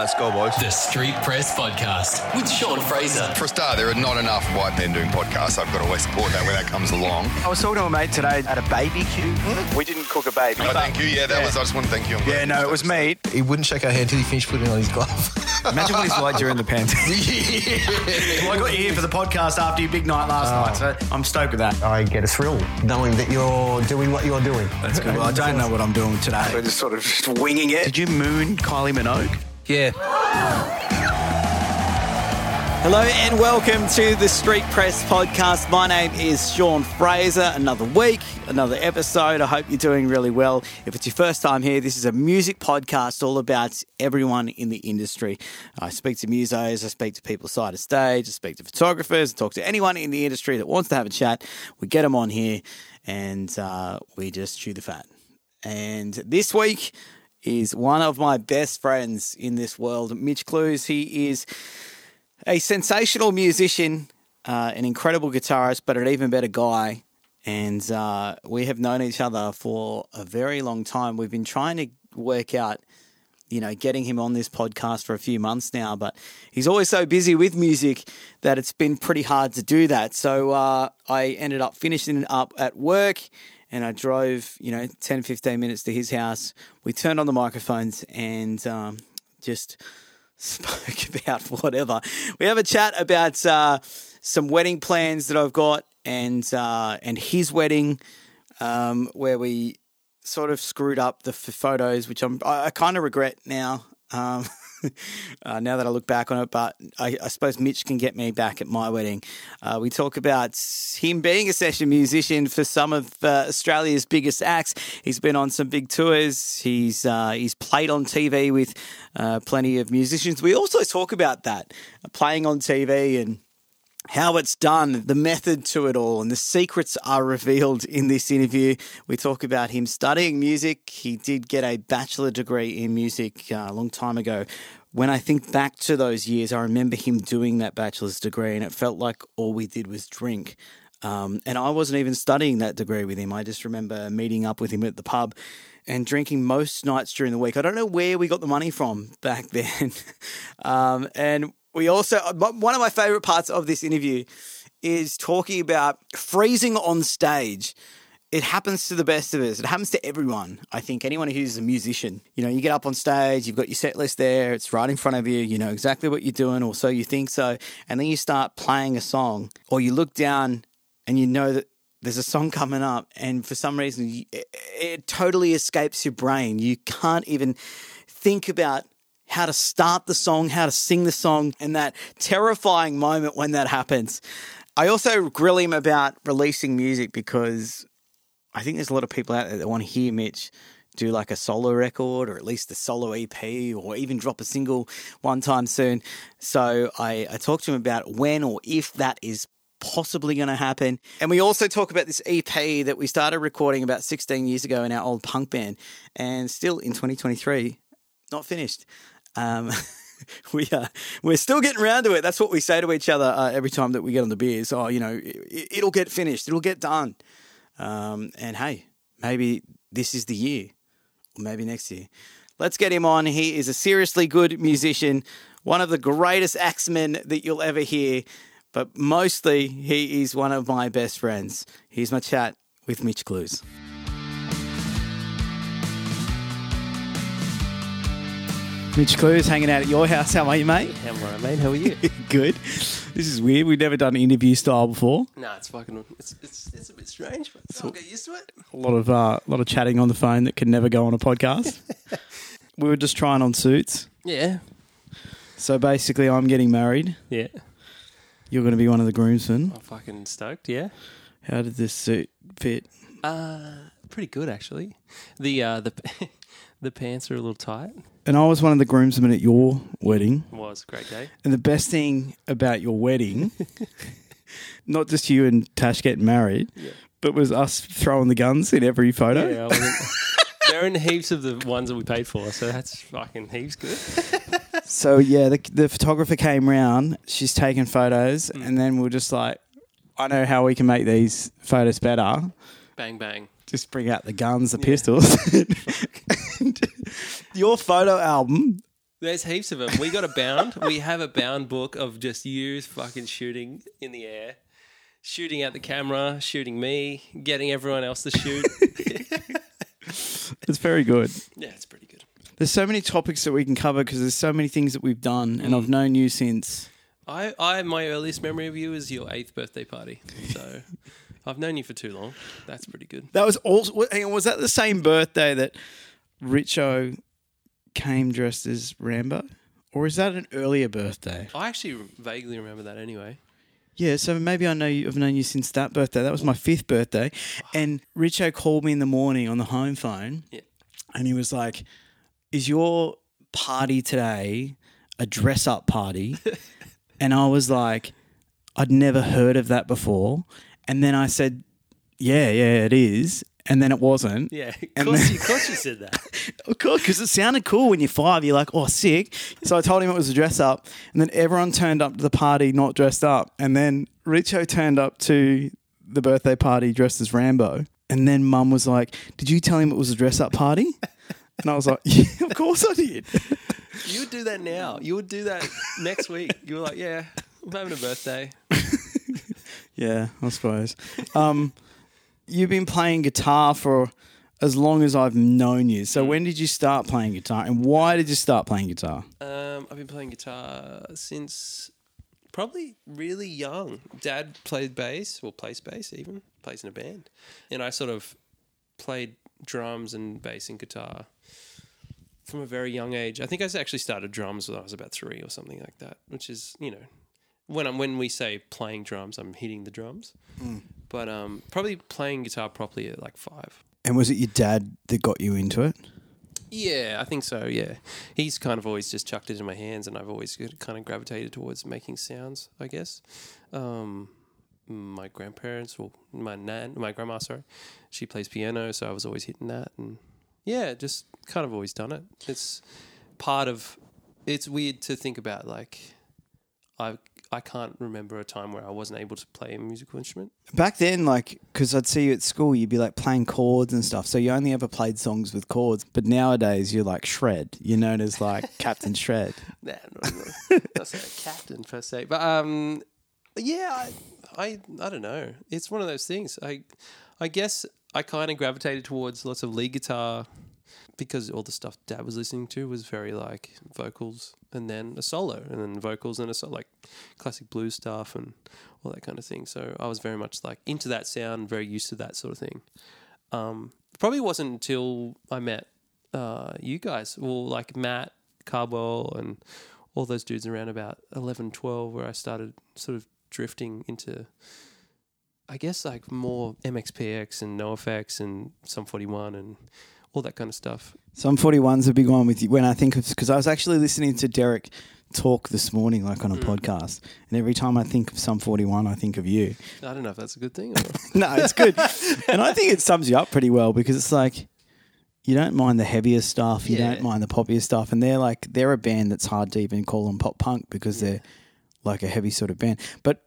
let's go, boys. The Street Press Podcast with Sean Fraser. For a start, there are not enough white men doing podcasts. I've got to always support that when that comes along. I was talking to a mate today at a baby BBQ. Hmm? We didn't cook a baby. Oh, thank you. Yeah, that was. I just want to thank you. I'm Yeah, no, you it was said meat. He wouldn't shake our hand until he finished putting on his glove. Imagine what he's like during the pandemic. well, I got you here for the podcast after your big night last night, so oh. I'm stoked with that. I get a thrill knowing that you're doing what you're doing. That's good. Well, I don't know what I'm doing today. We're just sort of just winging it. Did you moon Kylie Minogue? Yeah. Hello and welcome to the Street Press Podcast. My name is Sean Fraser. Another week, another episode. I hope you're doing really well. If it's your first time here, this is a music podcast all about everyone in the industry. I speak to musos, I speak to people side of stage, I speak to photographers, I talk to anyone in the industry that wants to have a chat. We get them on here and uh, we just chew the fat. And this week is one of my best friends in this world, Mitch Clews. He is a sensational musician, uh, an incredible guitarist, but an even better guy. And uh, we have known each other for a very long time. We've been trying to work out, you know, getting him on this podcast for a few months now, but he's always so busy with music that it's been pretty hard to do that. So uh, I ended up finishing up at work and I drove, you know, 10, 15 minutes to his house. We turned on the microphones and um, just spoke about whatever. We have a chat about uh, some wedding plans that I've got and uh, and his wedding, um, where we sort of screwed up the f- photos, which I'm I, I kind of regret now. Um, uh, now that I look back on it, but I, I suppose Mitch can get me back at my wedding. Uh, we talk about him being a session musician for some of uh, Australia's biggest acts. He's been on some big tours. He's uh, he's played on TV with uh, plenty of musicians. We also talk about that uh, playing on TV and how it's done, the method to it all, and the secrets are revealed in this interview. We talk about him studying music. He did get a bachelor degree in music uh, a long time ago. When I think back to those years, I remember him doing that bachelor's degree, and it felt like all we did was drink. Um, and I wasn't even studying that degree with him. I just remember meeting up with him at the pub and drinking most nights during the week. I don't know where we got the money from back then. um, and we also, uh, one of my favorite parts of this interview is talking about freezing on stage. It happens to the best of us. It happens to everyone. I think anyone who's a musician. You know, you get up on stage, you've got your set list there, it's right in front of you, you know exactly what you're doing, or so you think so. And then you start playing a song, or you look down and you know that there's a song coming up, and for some reason, it, it totally escapes your brain. You can't even think about how to start the song, how to sing the song, and that terrifying moment when that happens. I also grill him about releasing music because I think there's a lot of people out there that want to hear Mitch do like a solo record or at least a solo EP or even drop a single one time soon. So I, I talked to him about when or if that is possibly going to happen. And we also talk about this EP that we started recording about 16 years ago in our old punk band and still in 2023, not finished. Um, we are we're still getting around to it. That's what we say to each other uh, every time that we get on the beers. Oh, you know, it, it'll get finished. It'll get done. Um, and hey, maybe this is the year, or maybe next year. Let's get him on. He is a seriously good musician, one of the greatest axemen that you'll ever hear. But mostly, he is one of my best friends. Here's my chat with Mitch Clews. Mitch Clews hanging out at your house. How are you, mate? How am I, mate? How are you? Good. This is weird. We've never done interview style before. nah, it's fucking. It's, it's, it's a bit strange, but I'll get used to it. A lot of uh, a lot of chatting on the phone that can never go on a podcast. we were just trying on suits. Yeah. So basically, I'm getting married. Yeah. You're going to be one of the groomsmen. I'm fucking stoked. Yeah. How did this suit fit? Uh, pretty good actually. The uh, the the pants are a little tight. And I was one of the groomsmen at your wedding. It was a great day. And the best thing about your wedding, not just you and Tash getting married, but was us throwing the guns in every photo. Yeah. I wasn't, they're in heaps of the ones that we paid for, so that's fucking heaps good. So yeah, the, the photographer came round. She's taking photos, Mm. and then we are just like, I know how we can make these photos better. Bang bang. Just bring out the guns, the pistols. And your photo album There's heaps of them. We got a bound. we have a bound book of just you fucking shooting in the air, shooting at the camera, shooting me, getting everyone else to shoot. It's very good. yeah, it's pretty good. There's so many topics that we can cover because there's so many things that we've done, and I've mm. known you since. I, I, my earliest memory of you is your eighth birthday party. So I've known you for too long. That's pretty good. That was also. Hang on, was that the same birthday that Richo came dressed as Rambo, or is that an earlier birthday? I actually vaguely remember that anyway. Yeah, so maybe I know you, I've known you since that birthday. That was my fifth birthday, and Richo called me in the morning on the home phone, Yeah. and he was like, "Is your party today a dress up party?" and I was like, "I'd never heard of that before," and then I said, "Yeah, yeah, it is." And then it wasn't. Yeah, of course, then- you, of course you said that. Of course, because it sounded cool when you're five. You're like, oh, sick. So I told him it was a dress up. And then everyone turned up to the party not dressed up. And then Richo turned up to the birthday party dressed as Rambo. And then mum was like, did you tell him it was a dress up party? And I was like, yeah, of course I did. You would do that now. You would do that next week. You were like, yeah, I'm having a birthday. yeah, I suppose. Um, you've been playing guitar for as long as I've known you. So when did you start playing guitar? And why did you start playing guitar? Um, I've been playing guitar since probably really young. Dad played bass, or plays bass even, plays in a band. And I sort of played drums and bass and guitar from a very young age. I think I actually started drums when I was about three or something like that, which is, you know, when I'm when we say playing drums, I'm hitting the drums. But um, probably playing guitar properly at like five. And was it your dad that got you into it? Yeah, I think so. Yeah, he's kind of always just chucked it in my hands, and I've always kind of gravitated towards making sounds. I guess. Um, my grandparents, well, my nan, my grandma, sorry, she plays piano, so I was always hitting that, and yeah, just kind of always done it. It's part of. It's weird to think about. Like, I I can't remember a time where I wasn't able to play a musical instrument. Back then, like, because I'd see you at school, you'd be like playing chords and stuff. So you only ever played songs with chords. But nowadays, you're like Shred. You're known as like Captain Shred. Nah, not, not, not captain per se, but um, yeah, I, I, I don't know. It's one of those things. I, I guess I kind of gravitated towards lots of lead guitar because all the stuff Dad was listening to was very like vocals and then a solo and then vocals and a solo, like classic blues stuff and all that kind of thing. So I was very much like into that sound, very used to that sort of thing. Um, probably wasn't until I met uh, you guys, well, like Matt Carbwell and all those dudes around about 11, 12, where I started sort of drifting into, I guess, like more MXPX and NoFX and Sum 41 and all that kind of stuff. Sum 41's a big one with you. When I think of, because I was actually listening to Deryck talk this morning, like on a mm. podcast. And every time I think of Some 41, I think of you. I don't know if that's a good thing or. no, it's good. and I think it sums you up pretty well because it's like you don't mind the heavier stuff, you Yeah. don't mind the poppier stuff, and they're like they're a band that's hard to even call them pop punk because they're like a heavy sort of band. But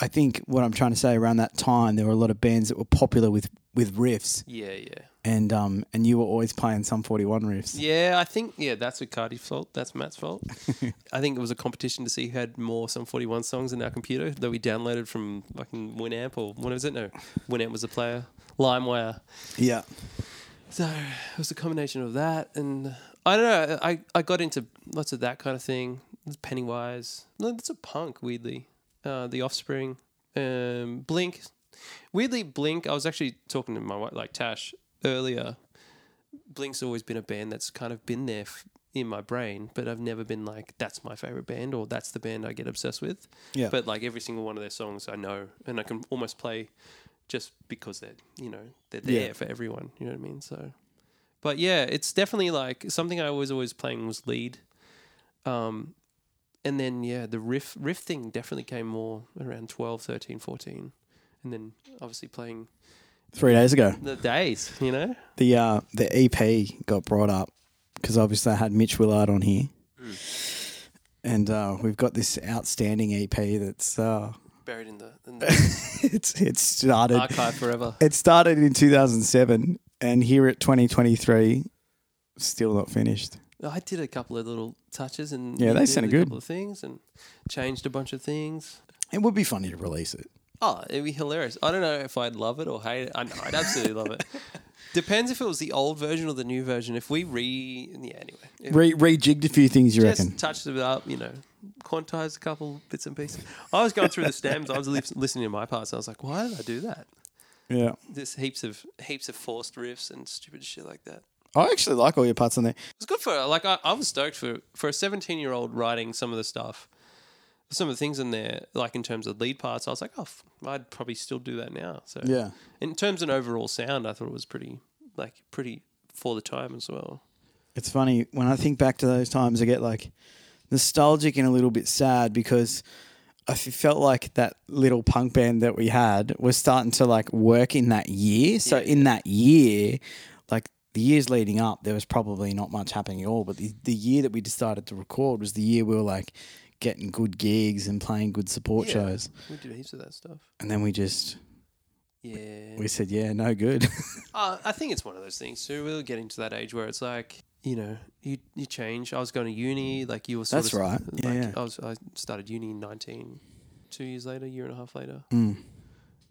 I think what I'm trying to say around that time, there were a lot of bands that were popular with with riffs, yeah, yeah. And um and you were always playing Sum 41 riffs. Yeah, I think yeah, that's Ricardi's fault. That's Matt's fault. I think it was a competition to see who had more Sum forty one songs in our computer that we downloaded from fucking Winamp or what was it? No, Winamp was the player. LimeWire. Yeah. So it was a combination of that and I don't know. I, I got into lots of that kind of thing. Pennywise. No, that's a punk. Weirdly, uh, The Offspring, um, Blink. Weirdly, Blink. I was actually talking to my wife, like Tash earlier. Blink's always been a band that's kind of been there f- in my brain, but I've never been like that's my favorite band or that's the band I get obsessed with. Yeah. But like every single one of their songs, I know and I can almost play just because they're you know they're there Yeah. for everyone. You know what I mean? So, but yeah, it's definitely like something I was always playing was lead. Um, and then yeah, the riff riff thing definitely came more around 12, 13, 14. and then obviously playing Three days ago, the days. You know, the uh, the EP got brought up because obviously I had Mitch Willard on here, and uh, we've got this outstanding EP that's uh, buried in the, in the it's it started archive forever. it started in 2007 and here at 2023 still not finished I did a couple of little touches and Yeah, they did sounded a good. couple of things and changed a bunch of things. It would be funny to release it. Oh, it'd be hilarious. I don't know if I'd love it or hate it. I know I'd absolutely love it. Depends if it was the old version or the new version. If we re, yeah, anyway, if Re- rejigged a few things, you just reckon? touched it up, you know, quantized a couple bits and pieces. I was going through the stems. I was li- listening to my parts. I was like, why did I do that? Yeah. There's heaps of heaps of forced riffs and stupid shit like that. I actually like all your parts on there. It's good for like I, I was stoked for for a 17 year old writing some of the stuff, some of the things in there like in terms of lead parts. I was like, oh, f- I'd probably still do that now. So Yeah. in terms of overall sound, I thought it was pretty like pretty for the time as well. It's funny when I think back to those times, I get like nostalgic and a little bit sad because I felt like that little punk band that we had was starting to like work in that year. So in that year, like the years leading up, there was probably not much happening at all. But the, the year that we decided to record was the year we were like getting good gigs and playing good support Yeah. shows. We did heaps of that stuff. And then we just Yeah. we said, yeah, no good. Uh, I think it's one of those things too. We're getting to that age where it's like, you know, you you change. I was going to uni, like you were. Sort That's of, right. Yeah, Like yeah. I was. I started uni in nineteen. Two years later, a year and a half later, Mm.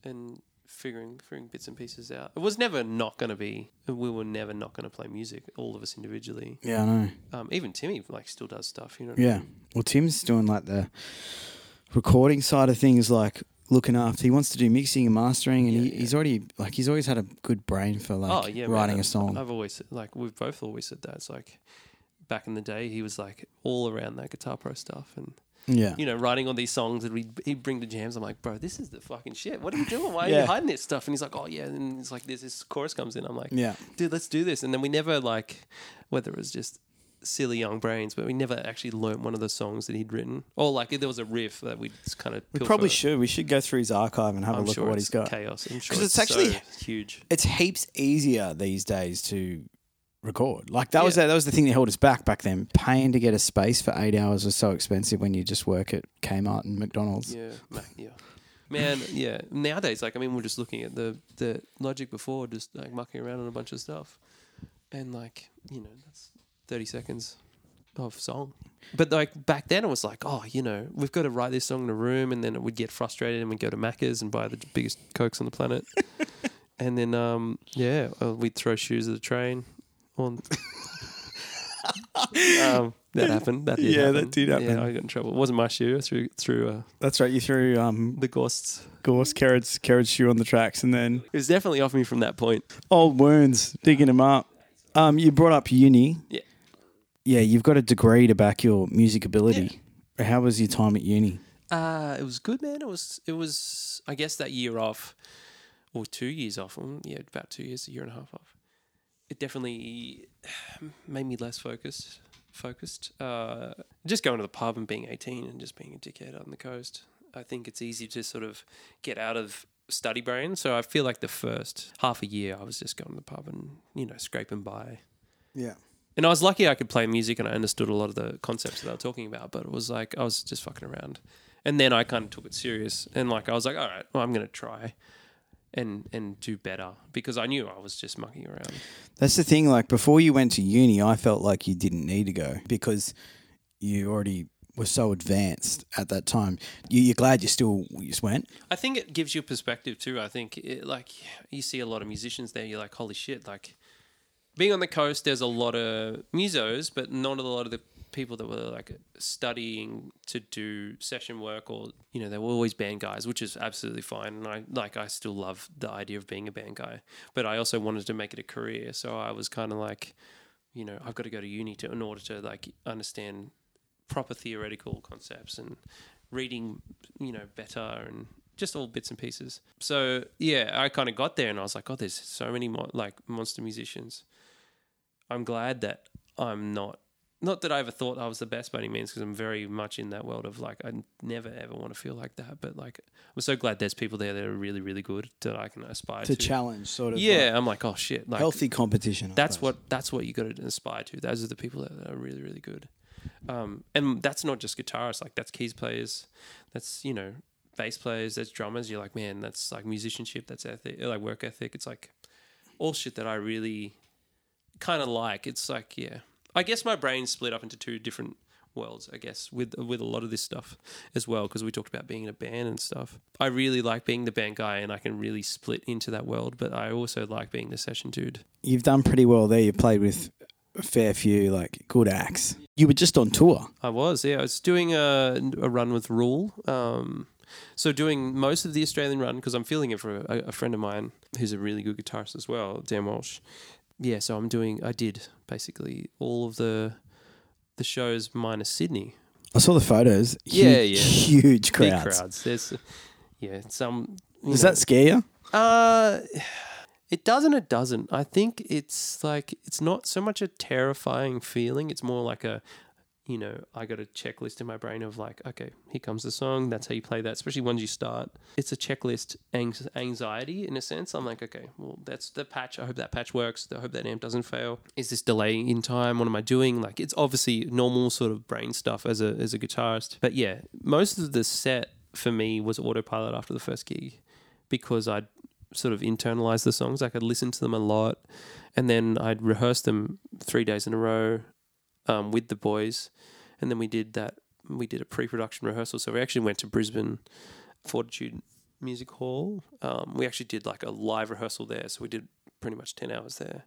and figuring figuring bits and pieces out. It was never not going to be. We were never not going to play music. All of us individually. yeah, I know. Um, even Timmy like still does stuff. You know. Yeah. Well, Tim's doing like the recording side of things, like looking after. He wants to do mixing and mastering, and he, he's already like he's always had a good brain for like oh yeah, writing man. a song. I've always like we've both always said that. It's like back in the day, he was like all around that Guitar Pro stuff and. Yeah. you know, writing all these songs that we he'd bring to jams. I'm like, bro, this is the fucking shit. What are you doing? Why are Yeah. you hiding this stuff? And he's like, oh yeah. And it's like this this chorus comes in. I'm like, Yeah. dude, let's do this. And then we never like, whether it was just silly young brains, but we never actually learnt one of the songs that he'd written, or like if there was a riff that we'd just kind of. we probably should. We should go through his archive and have I'm a look sure at what he's got. chaos. I'm sure it's, it's actually- so huge. It's heaps easier these days to record. Like that was Yeah. that was the thing that held us back back then. Paying to get a space for eight hours was so expensive when you just work at Kmart and McDonald's. Yeah, yeah. Man, yeah. Nowadays, like I mean, we're just looking at the the logic before, just like mucking around on a bunch of stuff, and like you know, that's thirty seconds of song. But like back then, it was like, oh, you know, we've got to write this song in a room, and then it would get frustrated, and we'd go to Macca's and buy the biggest cokes on the planet, and then um, yeah, uh, we'd throw shoes at the train. On um, that happened. That did Yeah, that happen. did happen. Yeah, I got in trouble. It wasn't my shoe. I threw through uh, That's right. You threw um, the ghosts. Gorse Carrot's Carrot's shoe on the tracks, and then It was definitely off me from that point. old wounds digging them up. Um, you brought up uni. Yeah. Yeah, you've got a degree to back your music ability. How was your time at uni? Uh, it was good, man. It was, it was, I guess that year off, or two years off. mm, Yeah, about two years, a year and a half off. It definitely made me less focused. Focused. Uh, just going to the pub and being 18 and just being a dickhead on the coast. I think it's easy to sort of get out of study brain. So I feel like the first half a year, I was just going to the pub and, you know, scraping by. Yeah. And I was lucky I could play music and I understood a lot of the concepts that they were talking about, but it was like I was just fucking around. And then I kind of took it serious and like I was like, all right, well, I'm going to try and and do better because I knew I was just mucking around. That's the thing. Like before you went to uni, I felt like you didn't need to go because you already were so advanced at that time. You, you're glad you still you just went. I think it gives you perspective too. I think it, like you see a lot of musicians there, you're like, holy shit! Like being on the coast, there's a lot of musos, but not a lot of the people that were like studying to do session work or you know they were always band guys which is absolutely fine. And i like i still love the idea of being a band guy. But i also wanted to make it a career. So i was kind of like you know i've got to go to uni to in order to like understand proper theoretical concepts and reading you know better and just all bits and pieces. So yeah i kind of got there and i was like oh there's so many mo- like monster musicians. I'm glad that i'm not not that I ever thought I was the best by any means, because I'm very much in that world of like I never ever want to feel like that. But like I'm so glad there's people there that are really really good that I can aspire To to. challenge, sort of. yeah, like, I'm like oh shit, like healthy competition. I that's suppose. what that's what you got to aspire to. Those are the people that are really really good. Um, and that's not just guitarists, like that's keys players, that's you know bass players, that's drummers. You're like man, that's like musicianship, that's ethic, like work ethic. It's like all shit that I really kind of like. It's like yeah, I guess my brain's split up into two different worlds. I guess with with a lot of this stuff as well because we talked about being in a band and stuff. I really like being the band guy and I can really split into that world. But I also like being the session dude. You've done pretty well there. You played with a fair few like good acts. You were just on tour. I was, yeah. I was doing a, a run with Ruel. Um, so doing most of the Australian run because I'm feeling it for a, a friend of mine who's a really good guitarist as well, Dan Walsh. Yeah, so I'm doing. I did basically all of the the shows minus Sydney. I saw the photos. Yeah, Huge, yeah. Huge Big crowds. crowds. There's, yeah, some. Does know- that scare you? Uh, it doesn't. It doesn't. I think it's like it's not so much a terrifying feeling. It's more like a, you know, I got a checklist in my brain of like, okay, here comes the song. That's how you play that. Especially once you start, it's a checklist anx- anxiety in a sense. I'm like, okay, well, that's the patch. I hope that patch works. I hope that amp doesn't fail. Is this delay in time? What am I doing? Like, it's obviously normal sort of brain stuff as a as a guitarist. But yeah, most of the set for me was autopilot after the first gig because I'd sort of internalized the songs. I could listen to them a lot, and then I'd rehearse them three days in a row um, with the boys, and then we did that. We did a pre-production rehearsal. So we actually went to Brisbane Fortitude Music Hall. Um, we actually did like a live rehearsal there. So we did pretty much ten hours there.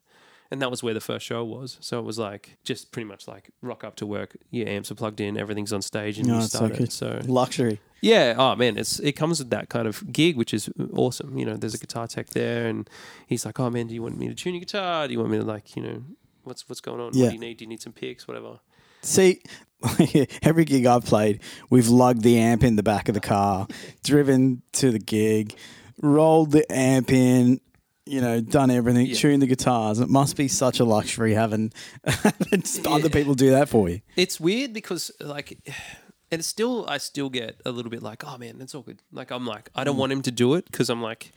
And that was where the first show was. So it was like just pretty much like rock up to work. Your amps are plugged in, everything's on stage, and No, you so start it. So Luxury. yeah, oh man, it's it comes with that kind of gig, which is awesome. You know, there's a guitar tech there, and he's like, "Oh man, do you want me to tune your guitar? Do you want me to like, you know, what's what's going on? Yeah. What do you need? Do you need some picks? Whatever." See, every gig I've played, we've lugged the amp in the back of the car, driven to the gig, rolled the amp in, you know, done everything, Yeah. tuned the guitars. It must be such a luxury having, having other people do that for you. It's weird because like, and still I still get a little bit like, "Oh man, it's all good." Like I'm like, I don't mm. want him to do it because I'm like,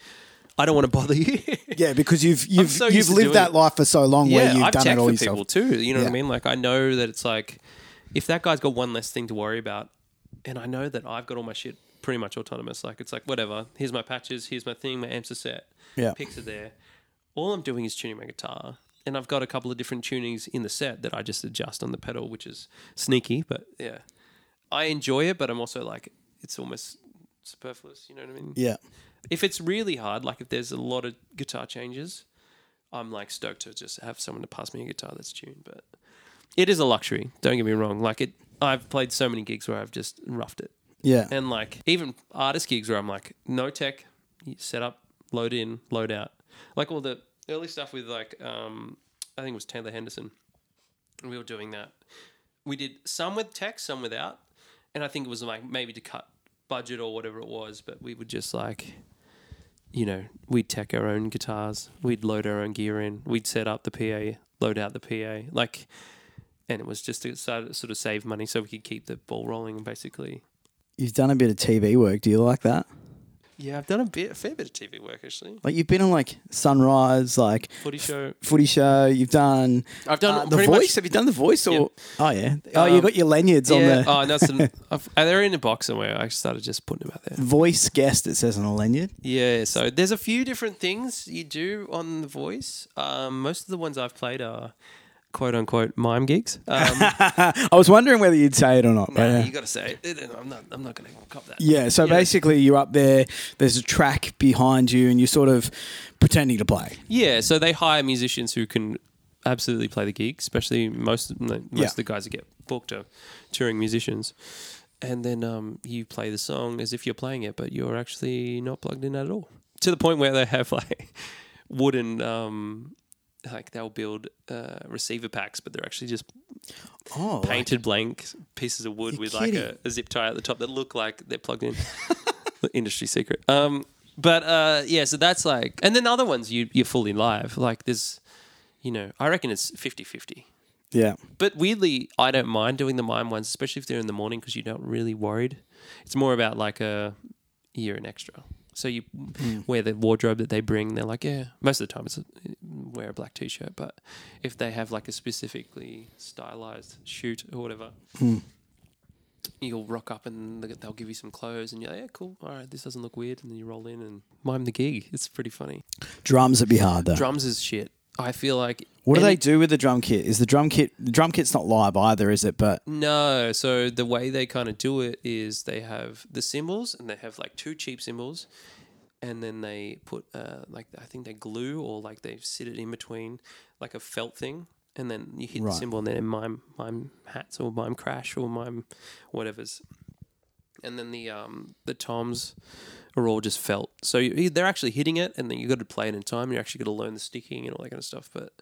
I don't want to bother you. Yeah, because you've you've so you've lived that it. life for so long where yeah, you've I've done it all for yourself. people too. You know what I mean? Like I know that it's like if that guy's got one less thing to worry about, and I know that I've got all my shit pretty much autonomous. Like it's like whatever. Here's my patches. Here's my thing. My amps are set. Yeah. Picks are there. All I'm doing is tuning my guitar, and I've got a couple of different tunings in the set that I just adjust on the pedal, which is sneaky. But yeah, I enjoy it, but I'm also like it's almost superfluous. You know what I mean? Yeah. If it's really hard, like if there's a lot of guitar changes, I'm like stoked to just have someone to pass me a guitar that's tuned. But it is a luxury. Don't get me wrong. Like it, I've played so many gigs where I've just roughed it, Yeah. and like even artist gigs where I'm like no tech, set up, load in, load out, like all the early stuff with like um, I think it was Taylor Henderson. We were doing that. We did some with tech, some without, and I think it was like maybe to cut budget or whatever it was. But we would just like, you know, we'd tech our own guitars, we'd load our own gear in, we'd set up the PA, load out the PA, like, and it was just to sort sort of save money so we could keep the ball rolling, basically. You've done a bit of TV work. Do you like that? Yeah, I've done a bit, a fair bit of TV work actually. Like you've been on like Sunrise, like Footy show. Footy Show. You've done. I've done uh, the pretty voice. much- Have you done the voice or? Oh yeah. Oh, you Um, got your lanyards on the Oh, it's an, I've, uh, they're in a box somewhere. I started just putting them out there. voice guest. It says on a lanyard. Yeah, so there's a few different things you do on The Voice. Um, most of the ones I've played are quote unquote mime gigs. Um, I was wondering whether you'd say it or not. yeah. You got to say it. I'm not. I'm not going to cop that. Yeah, so Yeah. basically you're up there, there's a track behind you, and you're sort of pretending to play. Yeah, so they hire musicians who can absolutely play the gig, especially most most Yeah. of the guys that get booked are touring musicians. And then um, you play the song as if you're playing it, but you're actually not plugged in at all. To the point where they have like wooden, um, like they'll build uh, receiver packs, but they're actually just Oh, painted blank pieces of wood with like a, a zip tie at the top that look like they're plugged in. Industry secret. Um, but uh, yeah, so that's like, and then the other ones you you're fully live. Like there's, you know, I reckon it's 50-50. yeah. But weirdly, I don't mind doing the mime ones, especially if they're in the morning because you're not really worried. It's more about like a you're an extra. So you hmm. wear the wardrobe that they bring. They're like, yeah. Most of the time, it's a, wear a black t-shirt. But if they have like a specifically stylized shoot or whatever, hmm. you'll rock up and they- they'll give you some clothes, and you're like, yeah, cool. All right, this doesn't look weird. And then you roll in and mime the gig. It's pretty funny. Drums would be hard though. Drums is shit. I feel like What do they do with the drum kit? Is the drum kit the drum kit's not live either, is it? But No, so the way they kind of do it is they have the cymbals and they have like two cheap cymbals, and then they put uh, like I think they glue or like they sit it in between like a felt thing, and then you hit Right. the cymbal and then mime mime hats or mime crash or mime whatever's, and then the um the toms are all just felt. So you, they're actually hitting it, and then you've got to play it in time. You're actually going to learn the sticking and all that kind of stuff. But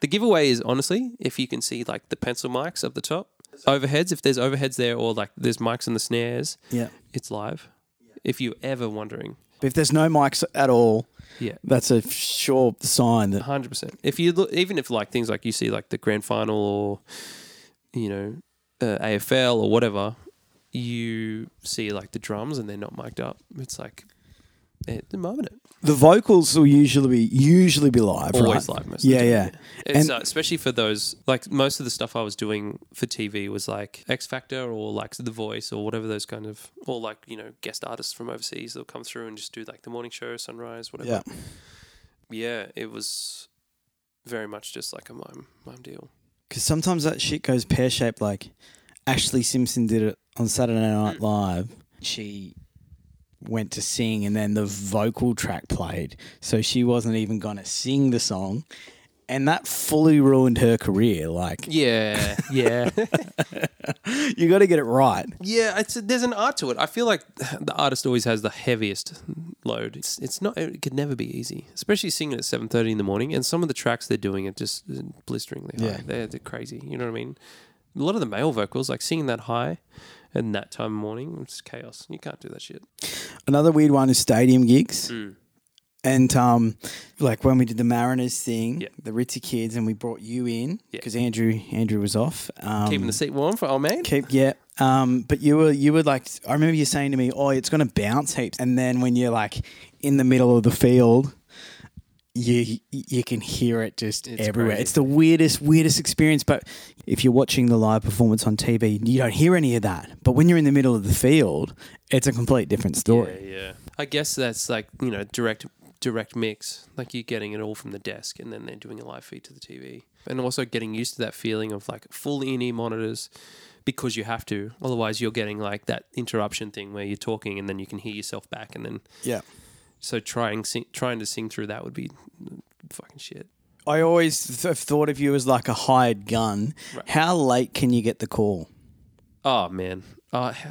the giveaway is honestly, if you can see like the pencil mics up the top, overheads. If there's overheads there, or like there's mics in the snares, yeah. it's live. If you're ever wondering, If there's no mics at all, yeah. that's a sure sign that Hundred percent. If you look, even if like things like you see like the grand final or you know uh, AFL or whatever, you see like the drums and they're not mic'd up. It's like they're, they're miming it. the vocals will usually be usually be live. Always right? live most. of Yeah, the time, yeah. It's, And- uh, especially for those like most of the stuff I was doing for TV was like X Factor or like The Voice or whatever those kind of or like you know guest artists from overseas. They'll come through and just do like the morning show, sunrise, whatever. Yeah. yeah, it was very much just like a mime mime deal. Because sometimes that shit goes pear shaped. Like Ashley Simpson did it on Saturday Night. Live. She went to sing, and then the vocal track played, so she wasn't even gonna sing the song, and that fully ruined her career. Like Yeah, yeah, you got to get it right. yeah. It's there's an art to it. I feel like the artist always has the heaviest load. It's it's not. It could never be easy, especially singing at seven thirty in the morning. And some of the tracks they're doing are just blisteringly high. Yeah. They're, they're crazy. You know what I mean? A lot of the male vocals, like singing that high, and that time of morning, it's chaos. You can't do that shit. Another weird one is stadium gigs. Mm. And um, like when we did the Mariners thing, Yeah. the Ritzy kids, and we brought you in because Andrew Andrew was off. Um, Keeping the seat warm for old man. keep yeah. Um, but you were you were like I remember you saying to me, "Oh, it's going to bounce heaps," and then when you're like in the middle of the field. You you can hear it just It's everywhere. crazy. It's the weirdest weirdest experience. But if you're watching the live performance on TV, you don't hear any of that. But when you're in the middle of the field, it's a complete different story. Yeah, yeah. I guess that's like you know direct direct mix. Like you're getting it all from the desk, and then they're doing a live feed to the TV, and also getting used to that feeling of like full in-ear monitors because you have to. Otherwise, you're getting like that interruption thing where you're talking and then you can hear yourself back, and then Yeah. So trying sing, trying to sing through that would be fucking shit. I always th- have thought of you as like a hired gun. Right. How late can you get the call? Oh man. Uh,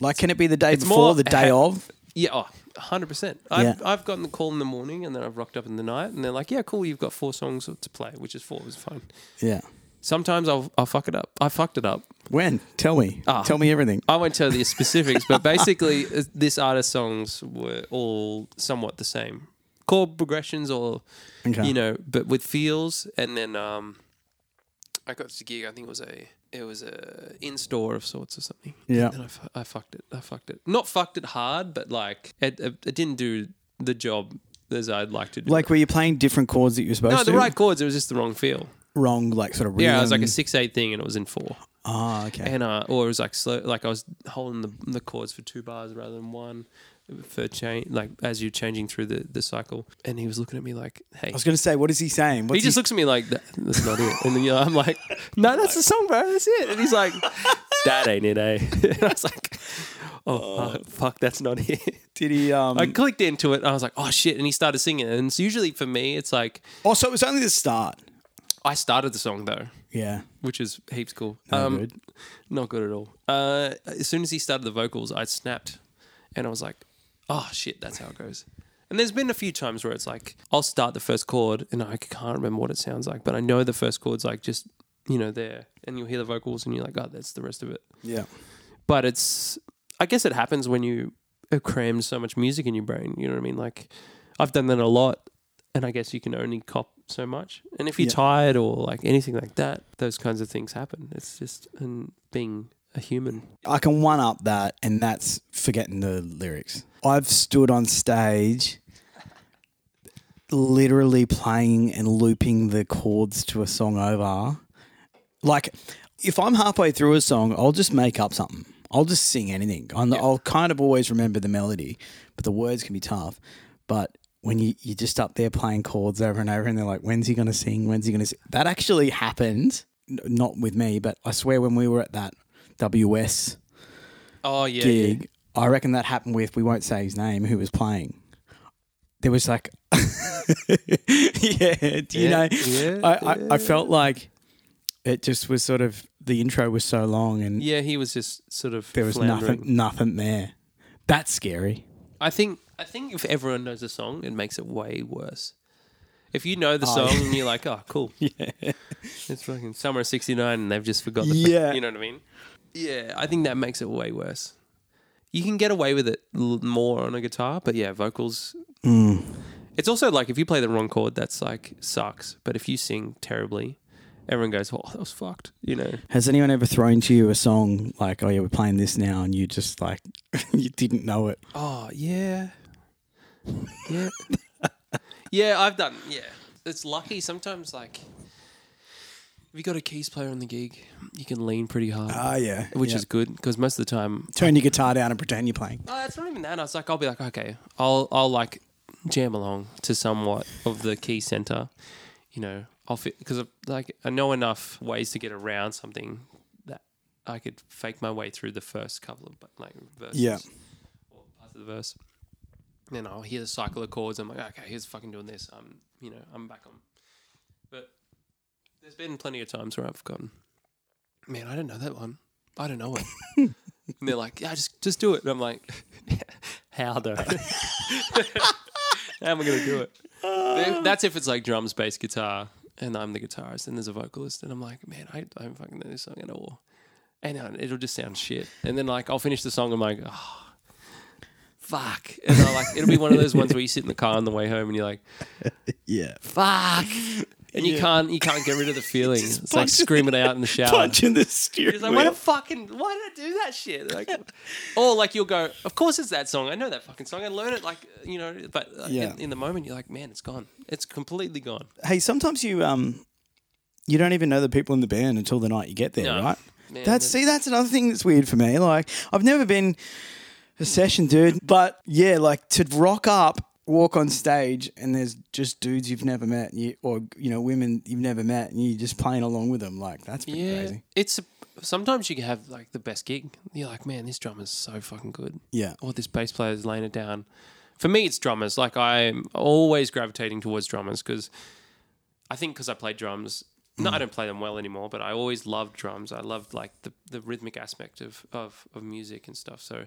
Like, can it be the day before, more the day ha- of? Yeah, oh, 100%. I've, Yeah. I've gotten the call in the morning and then I've rocked up in the night and they're like, yeah, cool, you've got four songs to play, which is four, it was fine. Yeah. Sometimes I'll, I'll fuck it up. I fucked it up. When? Tell me. Ah. Tell me everything. I won't tell the specifics, but basically, uh, this artist's songs were all somewhat the same. Chord progressions or, Okay. you know, but with feels. And then um, I got to gig, I think it was a. It was a in store of sorts or something. Yeah. and I, fu- I fucked it. I fucked it. Not fucked it hard, but like it, it, it didn't do the job as I'd like to do. Like, were you playing different chords that you were supposed no, to? No, the right chords. It was just the wrong feel. Wrong, like, sort of rhythm. Yeah, it was like a six eight thing, and it was in four. Ah, okay. and uh, or it was like slow, like I was holding the the chords for two bars rather than one for change, like as you're changing through the, the cycle. And he was looking at me like, "Hey." I was going to say, what is he saying? What's he just looks at me like, "That- "That's not it," and then you know, I'm like, "No, that's the song, bro. That's it." And he's like, "That ain't it, eh?" And I was like, "Oh, fuck, fuck, that's not it." Did he? Um, I clicked into it. And I was like, "Oh shit!" And he started singing. And it's usually for me, it's like oh, so it was only the start. I started the song though, Yeah. which is heaps cool. No um, good. Not good at all. Uh, as soon as he started the vocals, I snapped, and I was like, "Oh shit, that's how it goes." And there's been a few times where it's like I'll start the first chord, and I can't remember what it sounds like, but I know the first chord's like just you know there, and you'll hear the vocals, and you're like, "Oh, that's the rest of it." Yeah. But it's, I guess it happens when you have crammed so much music in your brain. You know what I mean? Like, I've done that a lot, and I guess you can only cop so much. And if you're Yeah. tired or like anything like that, those kinds of things happen. It's just and being a human. I can one up that, and that's forgetting the lyrics. I've stood on stage literally playing and looping the chords to a song over. Like, if I'm halfway through a song, I'll just make up something. I'll just sing anything. I'm, I'll kind of always remember the melody, but the words can be tough. But when you you just up there playing chords over and over, and they're like, "When's he going to sing? When's he going to?" sing? That actually happened, N- not with me, but I swear when we were at that WS Oh yeah, gig, I reckon that happened with we won't say his name who was playing. There was like, yeah, do you Yeah, know? yeah, I, I I felt like it just was sort of the intro was so long and yeah. He was just sort of there was floundering. nothing nothing there. That's scary. I think I think if everyone knows the song, it makes it way worse. If you know the Oh, song yeah. and you're like, oh, cool, Yeah. it's fucking summer '69, and they've just forgot the, Yeah. you know what I mean? Yeah, I think that makes it way worse. You can get away with it l- more on a guitar, but yeah, vocals. Mm. It's also like if you play the wrong chord, that's like sucks. But if you sing terribly, everyone goes, "Oh, that was fucked," you know. Has anyone ever thrown to you a song like, "Oh yeah, we're playing this now," and you just like you didn't know it? Oh yeah, yeah, yeah. I've done. Yeah, it's lucky. Sometimes, like, if you got a keys player on the gig, you can lean pretty hard, Ah, yeah, which yeah. is good because most of the time, turn your guitar down and pretend you're playing. oh, it's not even that. I was like, I'll be like, okay, I'll I'll like jam along to somewhat of the key center, you know. I'll because like I know enough ways to get around something that I could fake my way through the first couple of like verses Yeah. or parts of the verse. Then I'll hear the cycle of chords. I'm like, okay, here's fucking doing this. I'm, you know, I'm back on. But there's been plenty of times where I've gone, man, I don't know that one. I don't know it. and they're like, yeah, just just do it. And I'm like, how though? how am I gonna do it? Then- That's if it's like drums, bass, guitar, and I'm the guitarist, and there's a vocalist, and I'm like, man, I don't fucking know this song at all. And uh, it'll just sound shit. And then like I'll finish the song, and I'm like, oh, fuck. And I like it'll be one of those ones where you sit in the car on the way home and you're like, Yeah, fuck. And you Yeah. can't you can't get rid of the feeling. It's like punch- screaming it out in the shower. punching the steering It's like, why wheel. the fucking why did I do that shit? Like, or like you'll go, of course it's that song. I know that fucking song. I learned it like you know, but uh, Yeah. in, in the moment you're like, man, it's gone. It's completely gone. Hey, sometimes you um you don't even know the people in the band until the night you get there, No. right? Man, that's that- see, that's another thing that's weird for me. Like I've never been a session dude, but yeah, like to rock up, walk on stage, and there's just dudes you've never met, and you, or you know women you've never met, and you're just playing along with them. Like that's pretty Yeah, crazy. it's sometimes you can have like the best gig. You're like, man, this drummer's so fucking good. Yeah. or this bass player's laying it down. For me, it's drummers. Like I'm always gravitating towards drummers because I think because I play drums. No, I don't play them well anymore, but I always loved drums. I loved like the, the rhythmic aspect of, of, of music and stuff. So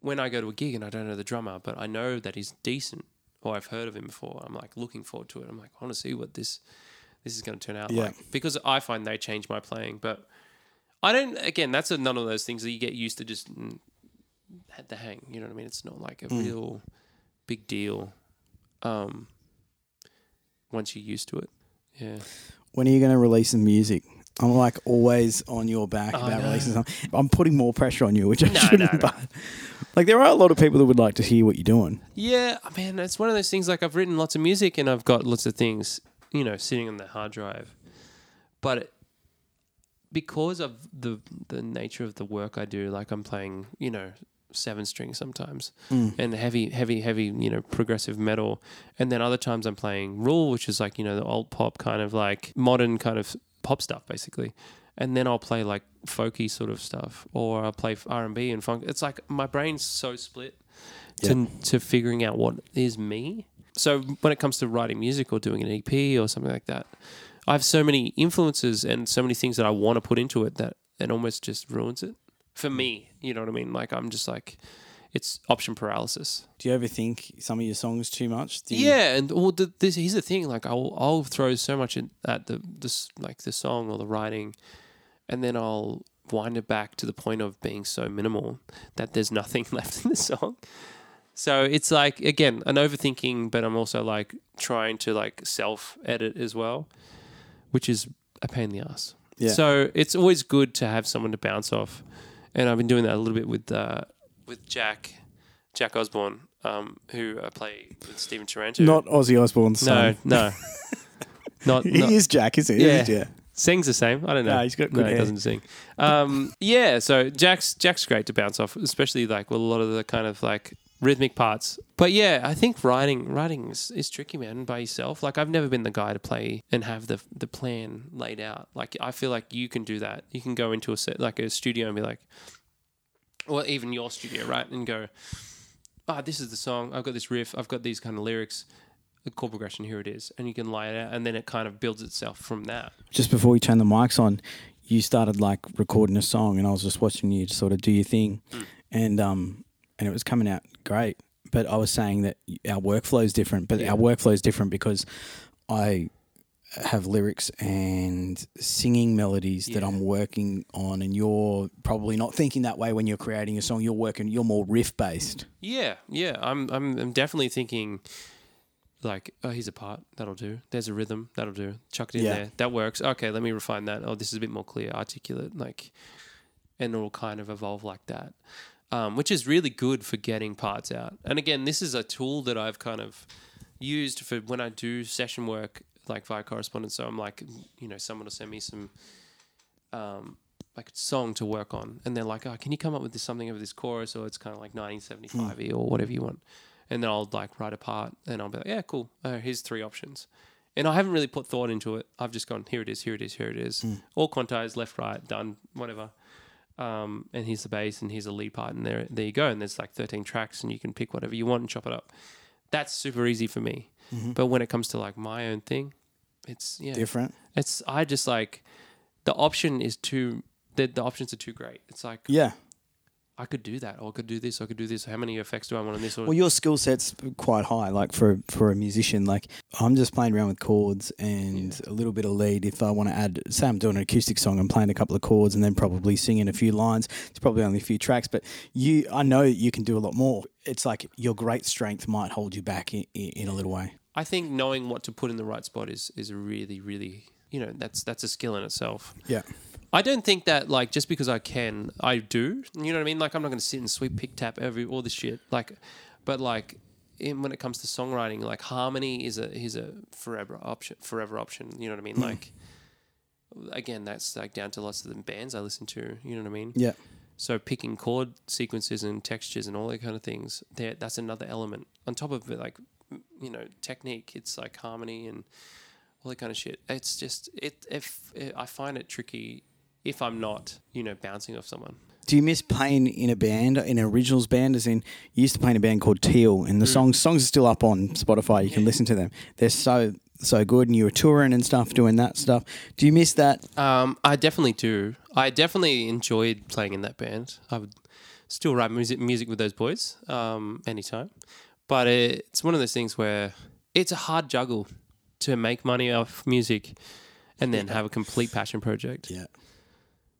when I go to a gig and I don't know the drummer, but I know that he's decent or I've heard of him before, I'm like looking forward to it. I'm like, I want to see what this this is going to turn out Yeah. like because I find they change my playing. But I don't. Again, that's a, none of those things that you get used to just mm, had the hang. You know what I mean? It's not like a Mm. real big deal. Um, once you're used to it, yeah. When are you going to release some music? I'm like always on your back oh, about no. releasing something. I'm putting more pressure on you, which I No, shouldn't. no. But like, there are a lot of people that would like to hear what you're doing. Yeah, I mean, it's one of those things. Like I've written lots of music and I've got lots of things, you know, sitting on the hard drive, but it, because of the the nature of the work I do, like I'm playing, you know, seven string sometimes, mm. and heavy, heavy, heavy, you know, progressive metal, and then other times I'm playing Ruel, which is like you know the old pop kind of like modern kind of pop stuff basically. And then I'll play like folky sort of stuff, or I'll play R and B and funk. It's like my brain's so split to to figuring out what is me. So when it comes to writing music or doing an EP or something like that, I have so many influences and so many things that I want to put into it that it almost just ruins it for me. You know what I mean? Like I'm just like it's option paralysis. Do you ever think some of your songs too much? You- Yeah, and well, the, this here's the thing. Like I'll I'll throw so much in, at the this like the song or the writing, and then I'll wind it back to the point of being so minimal that there's nothing left in the song. So it's like again an overthinking, but I'm also like trying to like self edit as well, which is a pain in the ass. Yeah. So it's always good to have someone to bounce off, and I've been doing that a little bit with uh, with Jack, Jack Osborne, um, who I play with Stephen Taranto. Not Ozzy Osbourne's no, son. no, not, He not is Jack, isn't he? Yeah. yeah. Sings the same. I don't know. No, he's got no, good he hair. doesn't sing. Um, yeah, so Jack's Jack's great to bounce off, especially like with a lot of the kind of like rhythmic parts. But yeah, I think writing writing is, is tricky, man, by yourself. Like I've never been the guy to play and have the the plan laid out. Like I feel like you can do that. You can go into a set like a studio and be like, or even your studio, right, and go, ah, this is the song. I've got this riff. I've got these kind of lyrics. The chord progression, here it is, and you can lay it out, and then it kind of builds itself from that. Just before we turn the mics on, you started like recording a song, and I was just watching you sort of do your thing, and um, and it was coming out great. But I was saying that our workflow is different, but our workflow is different because I have lyrics and singing melodies that I'm working on, and you're probably not thinking that way when you're creating a song. You're working, you're more riff based. Yeah, yeah. I'm I'm I'm definitely thinking like, oh, here's a part that'll do. There's a rhythm that'll do. Chuck it in Yeah. there. That works. Okay, let me refine that. Oh, this is a bit more clear, articulate, like, and it'll kind of evolve like that, um, which is really good for getting parts out. And again, this is a tool that I've kind of used for when I do session work, like via correspondence. So I'm like, you know, someone will send me some um, like song to work on, and they're like, "Oh, can you come up with this something of this chorus?" Or it's kind of like 1975 or whatever you want, and then I'll like write a part, and I'll be like, "Yeah, cool. Uh, here's three options." And I haven't really put thought into it. I've just gone, "Here it is. Here it is. Here it is." All quantized, left, right, done, whatever. Um, and here's the bass, and here's the lead part, and there, there you go. And there's like 13 tracks, and you can pick whatever you want and chop it up. That's super easy for me. But when it comes to like my own thing, it's yeah, Different. it's I just like the option is too the, the options are too great. It's like Yeah. I could do that, or I could do this, or I could do this. How many effects do I want on this? Or Well, your skill set's quite high. Like for for a musician, like I'm just playing around with chords and a little bit of lead. If I want to add, say I'm doing an acoustic song, I'm playing a couple of chords and then probably singing a few lines. It's probably only a few tracks, but you, I know you can do a lot more. It's like your great strength might hold you back in, in a little way. I think knowing what to put in the right spot is is really, really you know that's that's a skill in itself. Yeah. I don't think that like just because I can, I do. You know what I mean? Like I'm not going to sit and sweep, pick, tap every all this shit. Like, but like in, when it comes to songwriting, like harmony is a is a forever option. Forever option. You know what I mean? Hmm. Like, again, that's like down to lots of the bands I listen to. You know what I mean? Yeah. So picking chord sequences and textures and all that kind of things, that's another element on top of it. Like, you know, technique. It's like harmony and all that kind of shit. It's just it. If I find it tricky if I'm not, you know, bouncing off someone. Do you miss playing in a band, in an originals band? As in, you used to play in a band called Teal, and the songs songs are still up on Spotify. You can listen to them. They're so so good, and you were touring and stuff, doing that stuff. Do you miss that? Um, I definitely do. I definitely enjoyed playing in that band. I would still write music music with those boys um, anytime. But it's one of those things where it's a hard juggle to make money off music and then have a complete passion project. Yeah.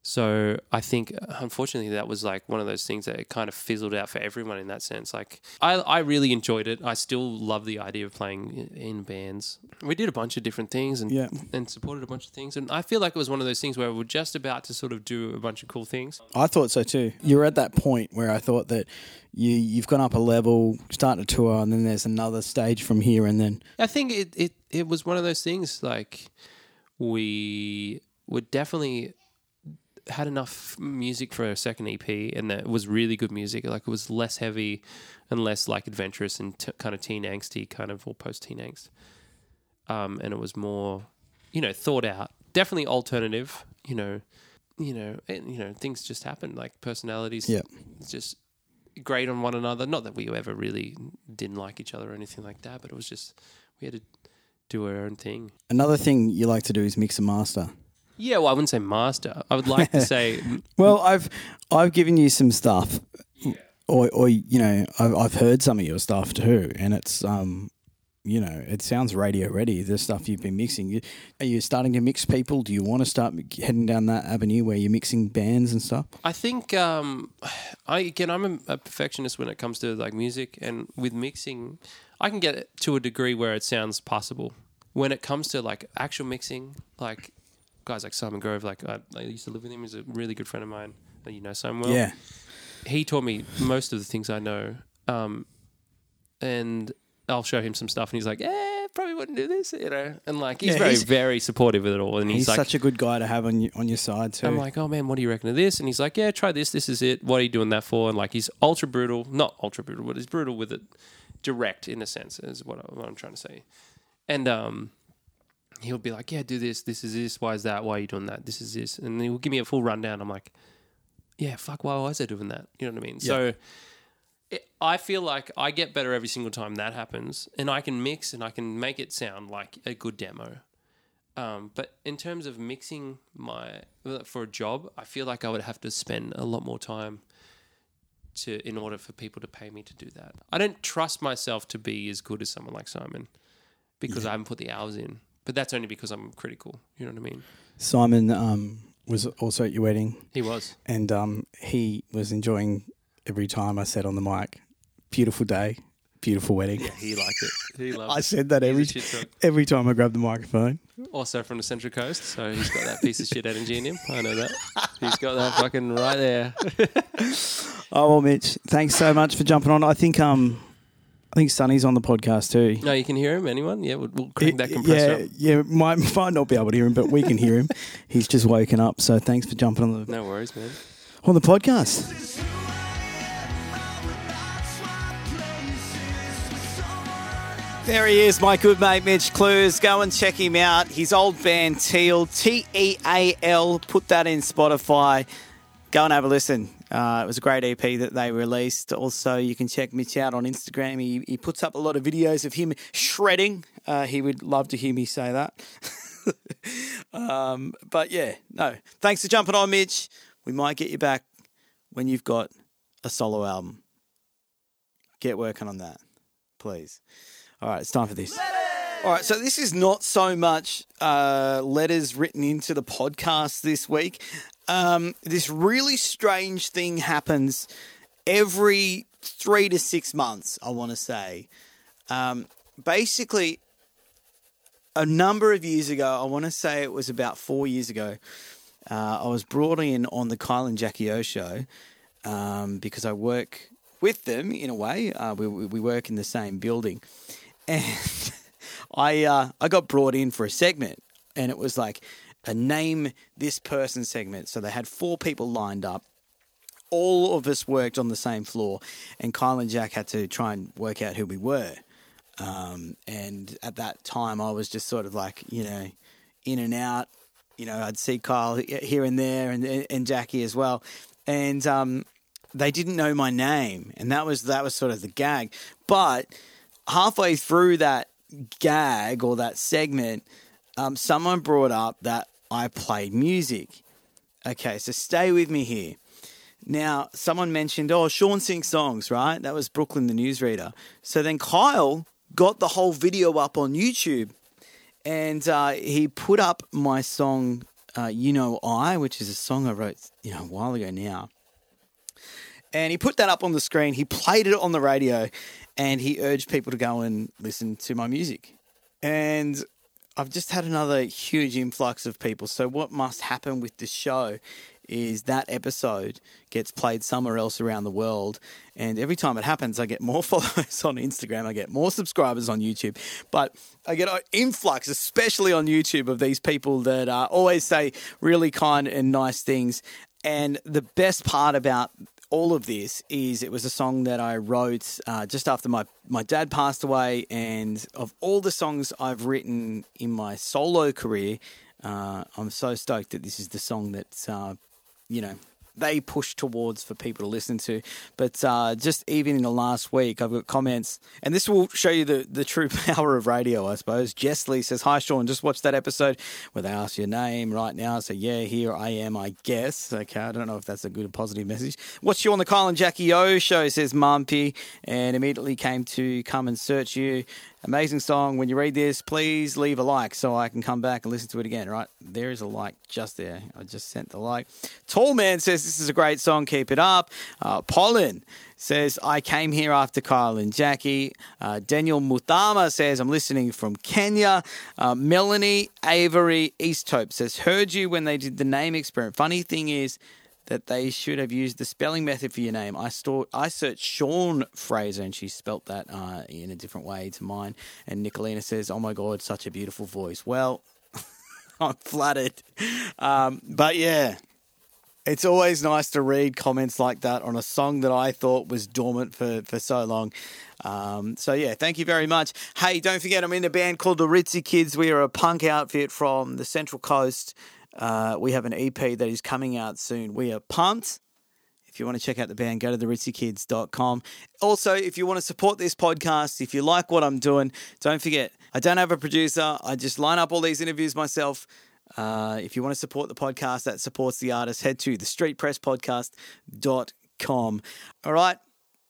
So I think, uh, unfortunately, that was like one of those things that it kind of fizzled out for everyone in that sense. Like, I, I really enjoyed it. I still love the idea of playing in, bands. We did a bunch of different things and Yeah. and supported a bunch of things. And I feel like it was one of those things where we we're just about to sort of do a bunch of cool things. I thought so too. You're at that point where I thought that you you've gone up a level, starting a tour, and then there's another stage from here, and then I think it, it, it was one of those things like we were definitely had enough music for a second EP and that was really good music. Like it was less heavy and less like adventurous and t- kind of teen angsty, kind of or post teen angst. Um, and it was more, you know, thought out. Definitely alternative. You know, you know, and, you know, things just happen. Like personalities, Yeah. just great on one another. Not that we ever really didn't like each other or anything like that, but it was just we had to do our own thing. another thing you like to do is mix and master. Yeah, well, I wouldn't say master. I would like to say Well, I've I've given you some stuff, or or you know I've I've heard some of your stuff too, and it's um you know it sounds radio ready. The stuff you've been mixing. You- Are you starting to mix people? Do you want to start heading down that avenue where you're mixing bands and stuff? I think um, I again I'm a, a perfectionist when it comes to like music and with mixing, I can get it to a degree where it sounds possible. When it comes to like actual mixing, like guys like Simon Grove, like I, I used to live with him. He's a really good friend of mine. that You know Simon well. yeah, he taught me most of the things I know. Um, and I'll show him some stuff, and he's like, "Eh, probably wouldn't do this, you know. And like he's Yeah, very he's- very supportive of it all. And he's, He's like, such a good guy to have on your, on your side too. I'm like, oh man, what do you reckon of this? And he's like, yeah, try this. This is it. What are you doing that for? And like, he's ultra brutal, not ultra brutal, but he's brutal with it, direct in a sense, is what, I, what I'm trying to say. And um, he'll be like, yeah, do this. This is this. Why is that? Why are you doing that? This is this. And he'll give me a full rundown. I'm like, yeah, fuck. Why was I doing that? You know what I mean? So. It, I feel like I get better every single time that happens, and I can mix and I can make it sound like a good demo. Um, but in terms of mixing my for a job, I feel like I would have to spend a lot more time to in order for people to pay me to do that. I don't trust myself to be as good as someone like Simon because I haven't put the hours in. But that's only because I'm critical. You know what I mean? Simon um, was also at your wedding, He was. and um, he was enjoying every time I said on the mic, "Beautiful day, beautiful wedding." Yeah, he liked it. He loved I said that every every time I grabbed the microphone. Also from the Central Coast, so he's got that piece of shit energy in him. I know that. He's got that fucking right there. Oh well, Mitch, thanks so much for jumping on. I think um, I think Sonny's on the podcast too. No, you can hear him. Anyone? Yeah, we'll, we'll crank that compressor. yeah, up. yeah, might might not be able to hear him, but we can hear him. He's just woken up, so thanks for jumping on the No worries, man. on the podcast. There he is, my good mate Mitch Clews. Go and check him out. His old band Teal, T E A L. Put that in Spotify. Go and have a listen. Uh, it was a great EP that they released. Also, you can check Mitch out on Instagram. He, he puts up a lot of videos of him shredding. Uh, he would love to hear me say that. um, but yeah, no. Thanks for jumping on, Mitch. We might get you back when you've got a solo album. Get working on that, please. All right, it's time for this. All right, so this is not so much uh, letters written into the podcast this week. Um, this really strange thing happens every three to six months, I want to say. Um, basically, a number of years ago, I want to say it was about four years ago, uh, I was brought in on the Kyle and Jackie O show um, because I work with them in a way. Uh, we, we work in the same building, and I uh, I got brought in for a segment, and it was like a name this person segment. So they had four people lined up. All of us worked on the same floor, and Kyle and Jack had to try and work out who we were. Um, and at that time, I was just sort of like, you know, in and out. You know, I'd see Kyle here and there, and and Jackie as well. And um, they didn't know my name, and that was that was sort of the gag. But halfway through that gag or that segment, um, someone brought up that I played music. Okay, so stay with me here. Now, someone mentioned, oh, Sean sings songs, right? That was Brooklyn the newsreader. So then Kyle got the whole video up on YouTube and uh, he put up my song, uh, You Know I, which is a song I wrote, you know, a while ago now. And he put that up on the screen. He played it on the radio and he urged people to go and listen to my music. And I've just had another huge influx of people. So, what must happen with this show is that episode gets played somewhere else around the world. And every time it happens, I get more followers on Instagram, I get more subscribers on YouTube. But I get an influx, especially on YouTube, of these people that uh, always say really kind and nice things. And the best part about all of this is it was a song that I wrote uh, just after my, my dad passed away. And of all the songs I've written in my solo career, uh, I'm so stoked that this is the song that, uh, you know, they push towards for people to listen to. But uh, just even in the last week, I've got comments, and this will show you the, the true power of radio, I suppose. Jess Lee says, Hi, Sean, just watched that episode where they ask your name right now. So, yeah, here I am, I guess. Okay, I don't know if that's a good positive message. What's you on the Kyle and Jackie O show, says Mumpy, and immediately came to come and search you. Amazing song. When you read this, please leave a like so I can come back and listen to it again. Right there is a like just there. I just sent the like. Tall man says this is a great song. Keep it up. Uh, Pollen says I came here after Kyle and Jackie. Uh, Daniel Mutama says I'm listening from Kenya. Uh, Melanie Avery Easthope says heard you when they did the name experiment. Funny thing is that they should have used the spelling method for your name. I store, I searched Sean Fraser, and she spelt that uh, in a different way to mine. And Nicolina says, "Oh my god, such a beautiful voice." Well, I'm flattered, um, but yeah. It's always nice to read comments like that on a song that I thought was dormant for, for so long. Um, so, yeah, thank you very much. Hey, don't forget, I'm in a band called the Ritzy Kids. We are a punk outfit from the Central Coast. Uh, we have an EP that is coming out soon. We are pumped. If you want to check out the band, go to theritzykids.com. Also, if you want to support this podcast, if you like what I'm doing, don't forget, I don't have a producer. I just line up all these interviews myself. Uh, if you want to support the podcast that supports the artist, head to thestreetpresspodcast.com. All right.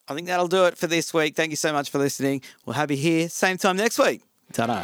I think that'll do it for this week. Thank you so much for listening. We'll have you here same time next week. Ta-da.